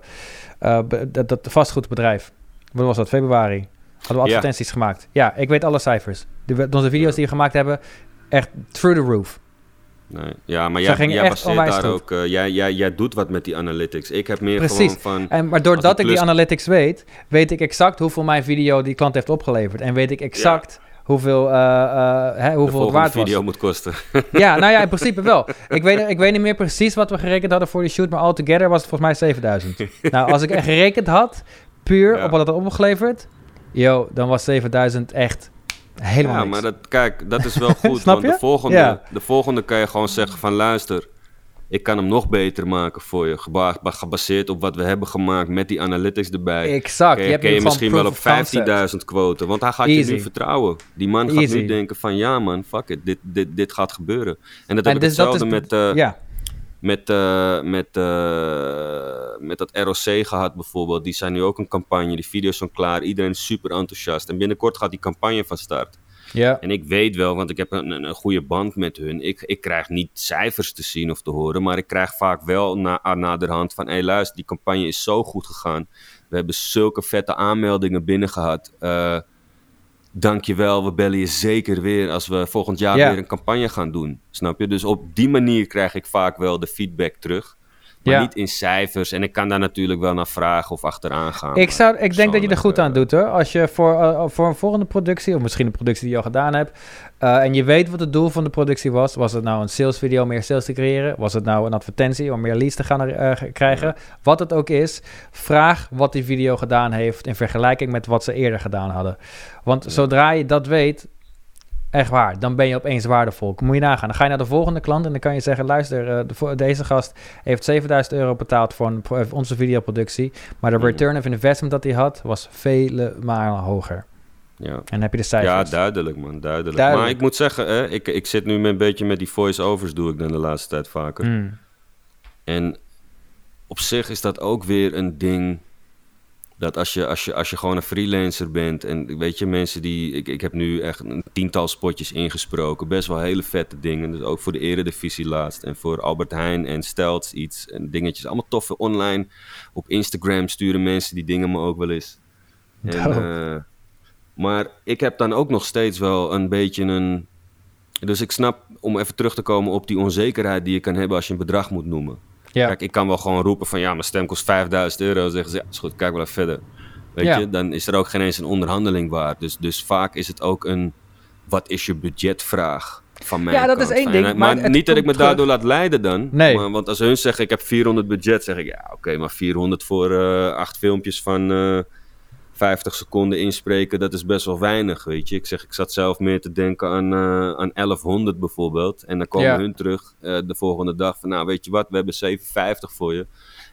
eh, dat, dat vastgoedbedrijf? Wat was dat? Februari. Hadden we Ja. advertenties gemaakt. Ja, ik weet alle cijfers. De, onze video's die we gemaakt hebben, echt through the roof. Nee. Ja, maar jij, jij baseert daar goed. ook... eh, jij, jij, jij doet wat met die analytics. Ik heb meer Precies. gewoon van... En, maar doordat ik die analytics weet, weet ik exact hoeveel mijn video die klant heeft opgeleverd. En weet ik exact hoeveel, hè, de hoeveel het waard video was. moet kosten. Ja, nou ja, in principe wel. Ik weet, ik weet niet meer precies wat we gerekend hadden voor die shoot, maar altogether was het volgens mij 7000. nou, als ik echt gerekend had, puur Ja. op wat het had opgeleverd, yo, dan was 7000 echt helemaal ja, niks. maar dat, kijk, dat is wel goed. Want je? de volgende, Ja. de volgende kan je gewoon zeggen van... Luister, ik kan hem nog beter maken voor je. Geba- gebaseerd op wat we hebben gemaakt met die analytics erbij. Exact. Kun je kun je misschien wel op of concept. 15.000 quoten. Want hij gaat je nu vertrouwen. Die man gaat Easy. nu denken van... Ja man, fuck it. Dit, dit, dit gaat gebeuren. En dat En heb ik dus hetzelfde met... eh, ja, met, eh, met, eh, met dat ROC gehad bijvoorbeeld. Die zijn nu ook een campagne. Die video's zijn klaar. Iedereen is super enthousiast. En binnenkort gaat die campagne van start. Ja. En ik weet wel, want ik heb een, een, goede band met hun. Ik, ik krijg niet cijfers te zien of te horen. Maar ik krijg vaak wel na, naderhand van... Hé hey, luister, die campagne is zo goed gegaan. We hebben zulke vette aanmeldingen binnen gehad. Eh dankjewel, we bellen je zeker weer... als we volgend jaar Ja. weer een campagne gaan doen. Snap je? Dus op die manier krijg ik vaak wel de feedback terug. Maar Ja. niet in cijfers. En ik kan daar natuurlijk wel naar vragen of achteraan gaan. Ik, zou, ik denk dat je er goed aan persoonlijk, doet hoor. Als je voor, eh, voor een volgende productie, of misschien een productie die je al gedaan hebt, eh, en je weet wat het doel van de productie was. Was het nou een sales video om meer sales te creëren? Was het nou een advertentie om meer leads te gaan eh, krijgen? Wat het ook is, vraag wat die video gedaan heeft in vergelijking met wat ze eerder gedaan hadden. Want Ja. zodra je dat weet, echt waar, dan ben je opeens waardevol. Moet je nagaan. Dan ga je naar de volgende klant en dan kan je zeggen, luister, eh, deze gast heeft 7000 euro betaald voor een, voor onze videoproductie. Maar de return of investment dat hij had, was vele malen hoger. Ja. En heb je de Ja, cijfers. duidelijk man, duidelijk. Duidelijk. Maar ik moet zeggen, hè, ik, ik zit nu een beetje met die voice-overs, doe ik dan de laatste tijd vaker. Mm. En op zich is dat ook weer een ding. Dat als je, als je, als je gewoon een freelancer bent. En weet je, mensen die. Ik, ik heb nu echt een tiental spotjes ingesproken. Best wel hele vette dingen. Dus ook voor de Eredivisie laatst. En voor Albert Heijn en Stelts iets. En dingetjes. Allemaal toffe online. Op Instagram sturen mensen die dingen me ook wel eens. En, eh, maar ik heb dan ook nog steeds wel een beetje een. Dus ik snap, om even terug te komen op die onzekerheid die je kan hebben als je een bedrag moet noemen. Ja. Kijk, ik kan wel gewoon roepen van ja, mijn stem kost 5000 euro. Zeggen ze, ja, is goed, kijk wel even verder. Weet Ja. je, dan is er ook geen eens een onderhandeling waard. Dus, dus vaak is het ook een, wat is je budgetvraag van mij? Ja, dat is één ding, Maar, niet dat ik me terug. daardoor laat leiden dan. Nee. Maar, want als hun zeggen, ik heb 400 budget, zeg ik, ja, oké, maar 400 voor eh, acht filmpjes van eh 50 seconden inspreken, dat is best wel weinig, weet je. Ik zeg, ik zat zelf meer te denken aan, eh, aan 1100 bijvoorbeeld. En dan komen Ja. hun terug eh, de volgende dag van, nou, weet je wat, we hebben 750 voor je.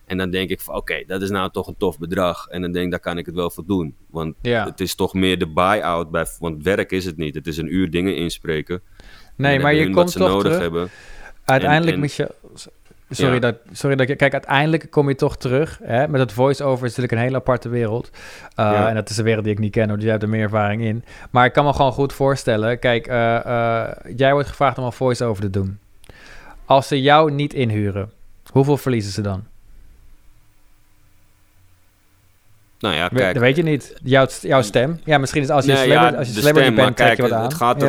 En dan denk ik van, oké, dat is nou toch een tof bedrag. En dan denk ik, daar kan ik het wel voor doen. Want Ja. het is toch meer de buy-out, bij, want werk is het niet. Het is een uur dingen inspreken. Nee, maar je komt wat ze toch nodig terug. hebben. Uiteindelijk en- moet je... Sorry, Ja. dat, sorry dat ik... Kijk, uiteindelijk kom je toch terug. Hè? Met het voice-over is natuurlijk een hele aparte wereld. Uh, Ja. En dat is een wereld die ik niet ken, hoor. Dus jij hebt er meer ervaring in. Maar ik kan me gewoon goed voorstellen. Kijk, eh, eh, jij wordt gevraagd om een voice-over te doen. Als ze jou niet inhuren, hoeveel verliezen ze dan? Nou ja, We- kijk. dat weet je niet. Jouw, jouw stem. Ja, misschien is als je Nee, ja, als je stem, bent, kijk, je wat aan. het gaat Ja.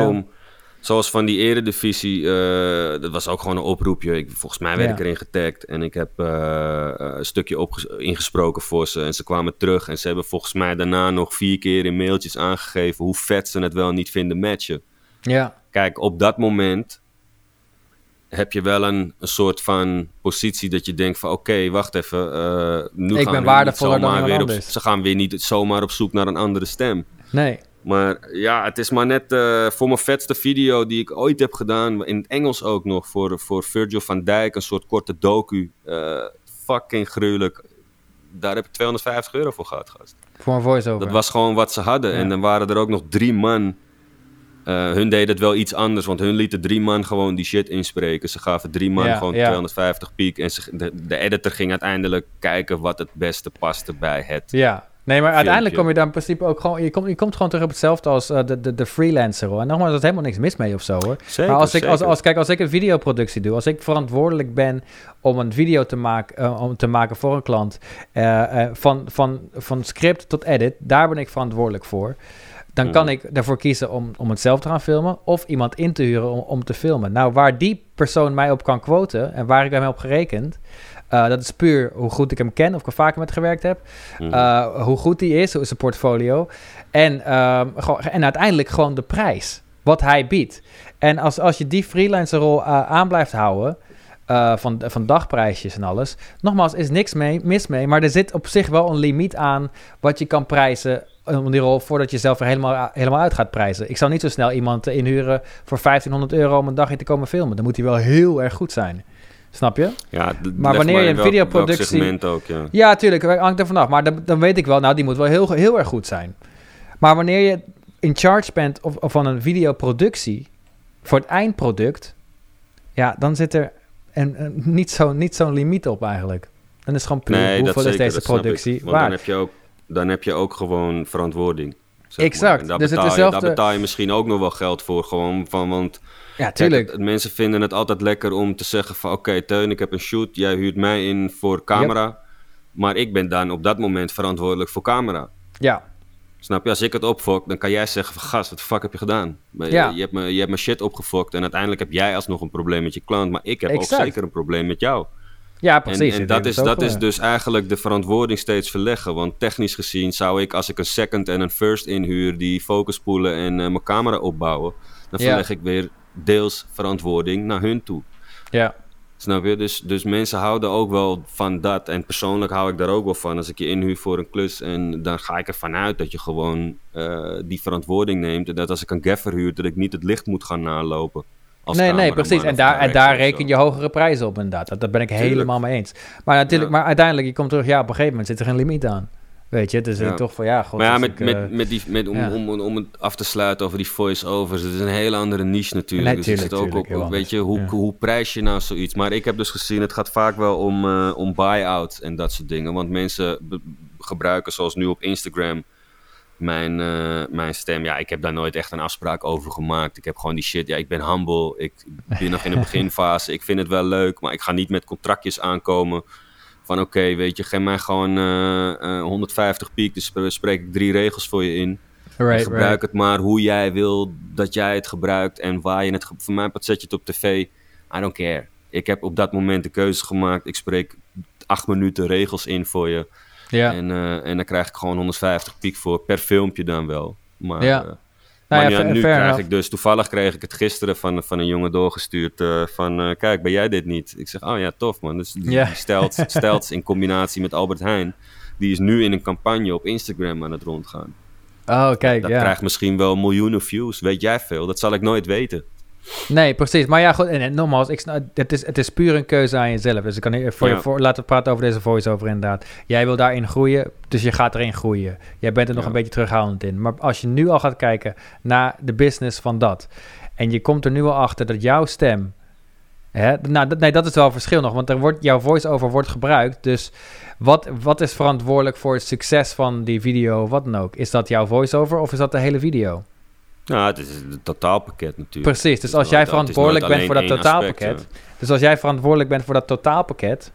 Zoals van die eredivisie, eh dat was ook gewoon een oproepje. Ik, volgens mij werd Ja. ik erin getagd en ik heb eh, een stukje ingesproken voor ze. En ze kwamen terug en ze hebben volgens mij daarna nog vier keer in mailtjes aangegeven hoe vet ze het wel niet vinden matchen. Ja, Kijk, op dat moment heb je wel een, een soort van positie dat je denkt van oké, wacht even. eh, nu Ik gaan ben we waardevoller dan weer op. Ze gaan weer niet zomaar op zoek naar een andere stem. nee. Maar ja, het is maar net eh, voor mijn vetste video die ik ooit heb gedaan, in het Engels ook nog, voor, voor Virgil van Dijk, een soort korte docu. Eh, fucking gruwelijk. Daar heb ik 250 euro voor gehad, gast. Voor een voice-over. Dat was gewoon wat ze hadden. Ja. En dan waren er ook nog drie man. Eh, hun deden het wel iets anders, want hun lieten drie man gewoon die shit inspreken. Ze gaven drie man Ja, gewoon ja. 250 piek. En ze, de, de editor ging uiteindelijk kijken wat het beste paste bij het. Ja. Nee, maar uiteindelijk kom je dan in principe ook gewoon... Je komt, je komt gewoon terug op hetzelfde als eh, de, de, de freelancer, hoor. En nogmaals, er is helemaal niks mis mee of zo, hoor. Zeker, maar als ik, als, als, kijk, als ik een videoproductie doe, als ik verantwoordelijk ben om een video te, maken eh, om te maken voor een klant, eh, van, van, van script tot edit, daar ben ik verantwoordelijk voor. Dan kan Mhm. ik ervoor kiezen om, om het zelf te gaan filmen of iemand in te huren om, om te filmen. Nou, waar die persoon mij op kan quoten en waar ik hem op gerekend, eh, dat is puur hoe goed ik hem ken of ik er vaker met gewerkt heb. Mhm. Uh, hoe goed die is, hoe is zijn portfolio. En, ehm, gewoon, en uiteindelijk gewoon de prijs. Wat hij biedt. En als, als je die freelancerrol uh, aan blijft houden. Uh, van, van dagprijsjes en alles. Nogmaals, is niks mee, mis mee. Maar er zit op zich wel een limiet aan. wat je kan prijzen. Om die rol voordat je zelf er helemaal, helemaal uit gaat prijzen. Ik zou niet zo snel iemand inhuren. voor 1500 euro om een dagje te komen filmen. Dan moet hij wel heel erg goed zijn. Snap je? Ja, Maar wanneer je een welk- videoproductie- welk ook, ja. Ja, tuurlijk, hangt er vanaf. Maar dan, dan weet ik wel, nou, die moet wel heel, heel erg goed zijn. Maar wanneer je in charge bent of, of van een videoproductie voor het eindproduct, ja, dan zit er een, niet zo'n niet zo'n limiet op eigenlijk. Dan is het gewoon puur Nee, hoeveel is zeker, deze ik. productie waard. dan heb je ook, dan heb je ook gewoon verantwoording. zeg Exact. En daar, Dus het betaal is je, daar betaal je misschien ook nog wel geld voor. Gewoon van, want ja, tuurlijk. het- mensen vinden het altijd lekker om te zeggen van... Oké, Teun, ik heb een shoot. Jij huurt mij in voor camera. Maar ik ben dan op dat moment verantwoordelijk voor camera. ja, Snap je? Als ik het opfok, dan kan jij zeggen van... Gast, wat de fuck heb je gedaan? Maar Ja. Je, je, hebt me, je hebt mijn shit opgefokt. En uiteindelijk heb jij alsnog een probleem met je klant. Maar ik heb Exact. ook zeker een probleem met jou. Ja, precies. en dat, is, dat is ja. dus eigenlijk de verantwoording steeds verleggen. Want technisch gezien zou ik, als ik een second en een first inhuur... die focuspoelen en eh, mijn camera opbouwen... dan Ja. verleg ik weer deels verantwoording naar hun toe. Ja, Snap je? Dus, dus mensen houden ook wel van dat. En persoonlijk hou ik daar ook wel van. Als ik je inhuur voor een klus en dan ga ik ervan uit dat je gewoon eh, die verantwoording neemt. En dat als ik een gaffer huur, dat ik niet het licht moet gaan nalopen. Als nee, nee, precies. En daar, en daar reken je hogere prijzen op inderdaad. Dat, dat ben ik Tuurlijk. helemaal mee eens. Maar natuurlijk, Ja. maar uiteindelijk, je komt terug, ja, op een gegeven moment zit er geen limiet aan. Weet je, dus Ja. ik toch van ja, god. Maar ja, met, ik, eh, met, met die, met, om, ja. om, om, om het af te sluiten over die voice-overs. Het is een hele andere niche natuurlijk. Nee, dus het tuurlijk, ook op, weet je, hoe, hoe prijs je nou zoiets? Maar ik heb dus gezien, het gaat vaak wel om, eh om buy-out en dat soort dingen. Want mensen gebruiken, zoals nu op Instagram, mijn, eh, mijn stem. Ja, ik heb daar nooit echt een afspraak over gemaakt. Ik heb gewoon die shit. Ja, ik ben humble. Ik ben nog in de beginfase. Ik vind het wel leuk, maar ik ga niet met contractjes aankomen. Van oké, weet je, geef mij gewoon eh, eh, 150 piek, dus sp- spreek ik drie regels voor je in. Right, gebruik right. het maar hoe jij wil dat jij het gebruikt en waar je het... Voor mij zet je het op tv. I don't care. ik heb op dat moment de keuze gemaakt. Ik spreek acht minuten regels in voor je. Ja. En, eh, en dan krijg ik gewoon 150 piek voor, per filmpje dan wel. Maar, Ja. eh, Nou maar ja, nu, nu krijg enough. ik dus, toevallig kreeg ik het gisteren van, van een jongen doorgestuurd. eh, van, kijk, ben jij dit niet? Ik zeg, oh ja, tof man. Dus Ja. stelt, stelt in combinatie met Albert Heijn. Die is nu in een campagne op Instagram aan het rondgaan. Oh, kijk, Dat ja. krijgt misschien wel miljoenen views. Weet jij veel? Dat zal ik nooit weten. Nee, precies. Maar ja, goed. En, en nogmaals, ik, het, is, het is puur een keuze aan jezelf. Dus ik kan voor je voor, laten we praten over deze voice-over inderdaad. Jij wil daarin groeien, dus je gaat erin groeien. Jij bent er nog Ja. een beetje terughoudend in. Maar als je nu al gaat kijken naar de business van dat... en je komt er nu al achter dat jouw stem... Hè, nou, dat, nee, dat is wel een verschil nog. Want er wordt, jouw voice-over wordt gebruikt. Dus wat, wat is verantwoordelijk voor het succes van die video, wat dan ook? Is dat jouw voice-over of is dat de hele video? Nou, het is het totaalpakket natuurlijk. Precies, dus als jij verantwoordelijk bent voor dat aspect, totaalpakket... Dus als jij verantwoordelijk bent voor dat totaalpakket...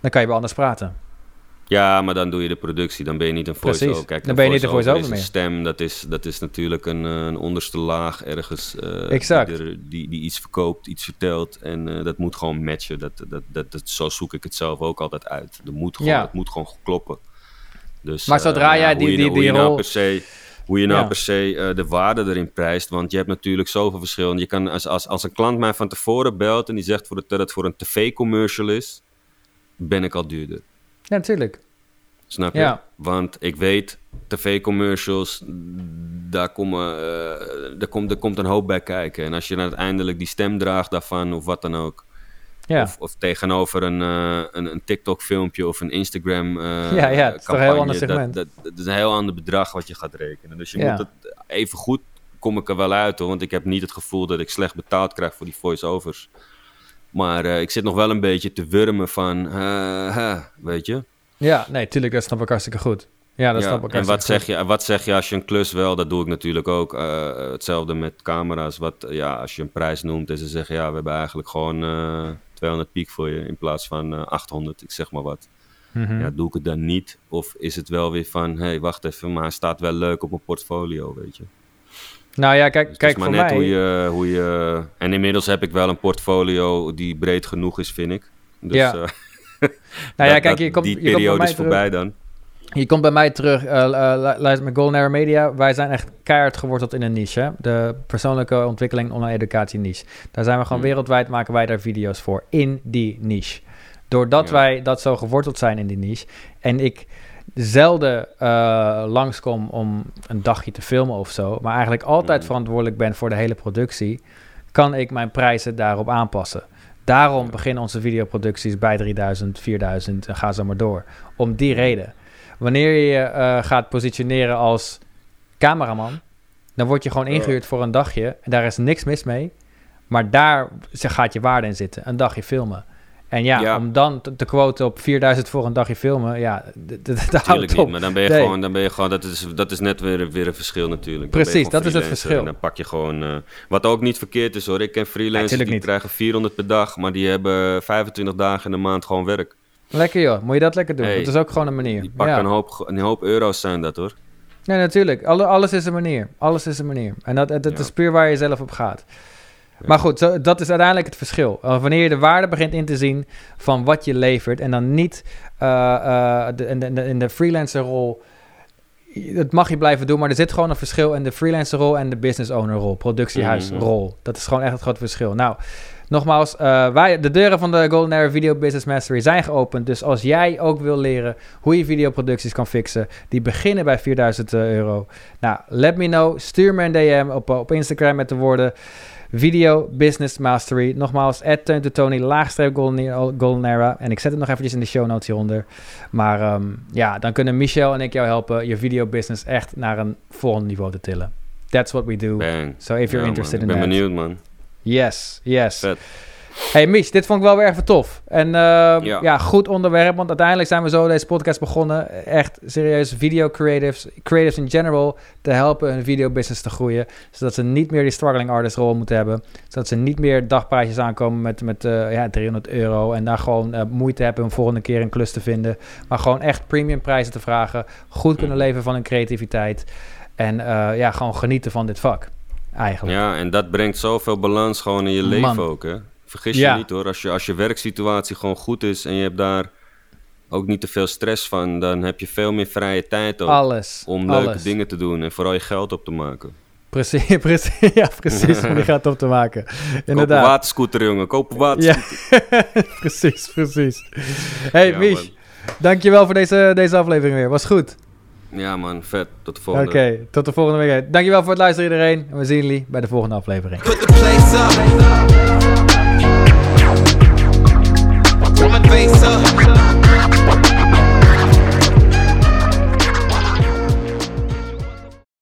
dan kan je wel anders praten. Ja, maar dan doe je de productie. Dan ben je niet een voice-over. Kijk, Dan ben je niet een voice-over een stem, dat is, dat is natuurlijk een, eh, een onderste laag ergens. eh, Exact. Die, er- die, die iets verkoopt, iets vertelt. En eh, dat moet gewoon matchen. Dat, dat, dat, dat, zo zoek ik het zelf ook altijd uit. Er moet gewoon, Ja. Het moet gewoon kloppen. Dus, Maar zodra jij die- die- die nou rol- per se hoe je nou Ja. per se eh, de waarde erin prijst. Want je hebt natuurlijk zoveel verschillen. Je kan, als, als, als een klant mij van tevoren belt en die zegt voor het, dat het voor een tv-commercial is, ben ik al duurder. Ja, natuurlijk. Snap je? Ja. Want ik weet, tv-commercials, daar, komen, eh, daar, komt, er komt een hoop bij kijken. En als je dan uiteindelijk die stem draagt daarvan, of wat dan ook. Ja. Of, of tegenover een, eh, een, een TikTok-filmpje of een Instagram eh Ja, ja, het is toch een heel ander segment. Dat, dat, dat is een heel ander bedrag wat je gaat rekenen. Dus je Ja. moet het even goed kom ik er wel uit hoor. Want ik heb niet het gevoel dat ik slecht betaald krijg voor die voice-overs. Maar eh, ik zit nog wel een beetje te wurmen van, weet je. Ja, nee, tuurlijk, dat snap ik hartstikke goed. Ja, dat Ja, snap ik en wat zeg, goed. je, wat zeg je als je een klus wel, dat doe ik natuurlijk ook. hetzelfde met camera's. Wat, ja, als je een prijs noemt en ze zeggen, ja, we hebben eigenlijk gewoon 200 piek voor je in plaats van eh 800, ik zeg maar wat. Mhm. Ja, doe ik het dan niet? Of is het wel weer van, hé, hey, wacht even, maar hij staat wel leuk op mijn portfolio, weet je. Nou ja, kijk, Dus kijk voor maar net mij... hoe je, hoe je... En inmiddels heb ik wel een portfolio die breed genoeg is, vind ik. Dus, Ja. eh, nou ja, dat- kijk, je komt, die je komt bij periode mij is terug. voorbij dan. Je komt bij mij terug, eh eh, luister met Golden Arrow Media. Wij zijn echt keihard geworteld in een niche. Hè? De persoonlijke ontwikkeling online educatie niche. Daar zijn we gewoon Hmm. wereldwijd, maken wij daar video's voor. In die niche. Doordat Ja. wij dat zo geworteld zijn in die niche. En ik zelden eh, langskom om een dagje te filmen of zo. Maar eigenlijk altijd Mhm. verantwoordelijk ben voor de hele productie. Kan ik mijn prijzen daarop aanpassen. Daarom beginnen onze videoproducties bij 3000, 4000 en ga zo maar door. Om die reden. Wanneer je eh, gaat positioneren als cameraman, dan word je gewoon ingehuurd voor een dagje. En daar is niks mis mee. Maar daar gaat je waarde in zitten. Een dagje filmen. En ja, Ja. om dan te, te quoten op 4000 voor een dagje filmen, ja, dat houdt Tuurlijk niet, op. maar dan ben je Nee. gewoon, dan ben je gewoon dat, is, dat is net weer, weer een verschil natuurlijk. Precies, dat is het verschil. En dan pak je gewoon, eh, wat ook niet verkeerd is hoor, ik ken freelancers die niet. krijgen 400 per dag, maar die hebben 25 dagen in de maand gewoon werk. Lekker joh, moet je dat lekker doen. Hey, dat is ook gewoon een manier. Die pakken Ja. een, hoop, een hoop euro's zijn dat hoor. Nee, natuurlijk. Alle, alles is een manier. Alles is een manier. En dat, dat, dat Ja. is puur waar je zelf op gaat. Ja. Maar goed, zo, dat is uiteindelijk het verschil. Uh, wanneer je de waarde begint in te zien van wat je levert... en dan niet uh, uh, de, in, de, in de freelancer-rol... Dat mag je blijven doen, maar er zit gewoon een verschil in de freelancer-rol en de business owner-rol, productiehuis-rol. Dat is gewoon echt het grote verschil. Nou, nogmaals, uh, wij, de deuren van de Golden Era Video Business Mastery zijn geopend. Dus als jij ook wil leren hoe je videoproducties kan fixen, die beginnen bij 4000 euro. Nou, let me know. Stuur me een DM op, op Instagram met de woorden Video Business Mastery. Nogmaals, Teun to Tony, laagstreep Golden, Era. En ik zet het nog eventjes in de show notes hieronder. Maar um, ja, dan kunnen Michel en ik jou helpen je video business echt naar een volgend niveau te tillen. That's what we do. Bang. So if you're Ja, interested man. in Ik ben that. benieuwd man. Yes, yes. Vet. Hey Mich, dit vond ik wel weer even tof. En uh, ja. Ja. goed onderwerp, want uiteindelijk zijn we zo deze podcast begonnen. Echt serieus video creatives, creatives in general, te helpen hun video business te groeien. Zodat ze niet meer die struggling artist rol moeten hebben. Zodat ze niet meer dagprijsjes aankomen met, met uh, ja, 300 euro. En daar gewoon uh, moeite hebben om volgende keer een klus te vinden. Maar gewoon echt premium prijzen te vragen. Goed kunnen leven van hun creativiteit. En uh, ja, gewoon genieten van dit vak. Eigenlijk. Ja, en dat brengt zoveel balans gewoon in je leven ook, hè. Vergis Ja. je niet hoor. Als je, als je werksituatie gewoon goed is en je hebt daar ook niet te veel stress van, dan heb je veel meer vrije tijd ook Alles. om leuke alles. dingen te doen en vooral je geld op te maken. Precies, precies, ja, precies. om die gaat op te maken. Koop een Inderdaad. waterscooter, jongen. Koop een Ja, waterscooter. precies, precies. Hey, Ja, Mich, man. dankjewel voor deze, deze aflevering weer. Was goed. Ja, man. Vet. Tot de Oké, volgende. tot de volgende week. Dankjewel voor het luisteren iedereen. En we zien jullie bij de volgende aflevering. Put the place up. From the bass up.